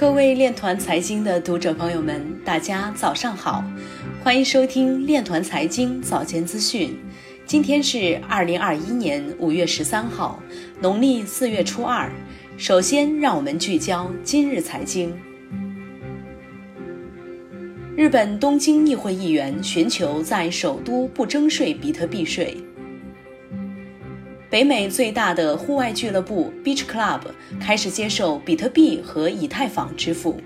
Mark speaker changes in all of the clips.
Speaker 1: 各位链团财经的读者朋友们，大家早上好，欢迎收听链团财经早间资讯。今天是二零二一年五月十三号，农历四月初二。首先，让我们聚焦今日财经。日本东京议会议员寻求在首都不征税比特币税。北美最大的户外俱乐部 Beach Club 开始接受比特币和以太坊支付。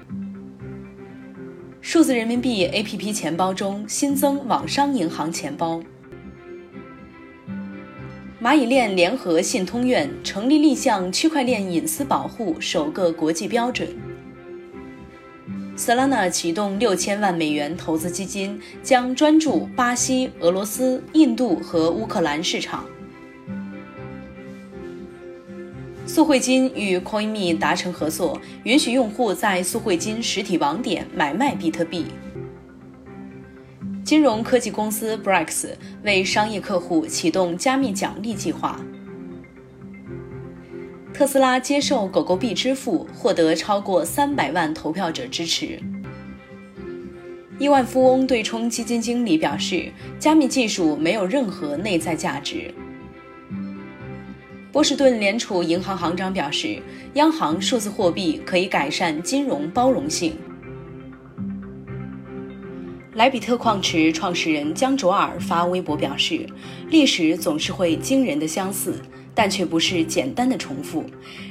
Speaker 1: 数字人民币 APP 钱包中新增网商银行钱包。蚂蚁链联合信通院成立立项区块链隐私保护首个国际标准。Solana 启动六千万美元投资基金，将专注巴西、俄罗斯、印度和乌克兰市场。速汇金与 CoinMe 达成合作，允许用户在速汇金实体网点买卖比特币。金融科技公司 Brex 为商业客户启动加密奖励计划。特斯拉接受狗狗币支付，获得超过三百万投票者支持。亿万富翁对冲基金经理表示，加密技术没有任何内在价值。波士顿联储银行行长表示，央行数字货币可以改善金融包容性。莱比特矿池创始人江卓尔发微博表示，历史总是会惊人的相似。但却不是简单的重复。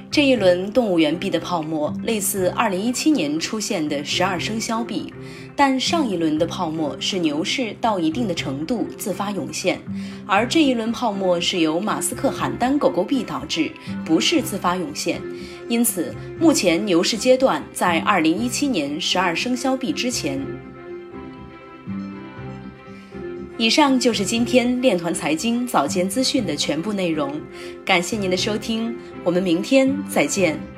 Speaker 1: 这一轮动物园币的泡沫类似2017年出现的十二生肖币，但上一轮的泡沫是牛市到一定的程度自发涌现，而这一轮泡沫是由马斯克喊单狗狗币导致，不是自发涌现。因此，目前牛市阶段在2017年十二生肖币之前。以上就是今天链团财经早间资讯的全部内容，感谢您的收听，我们明天再见。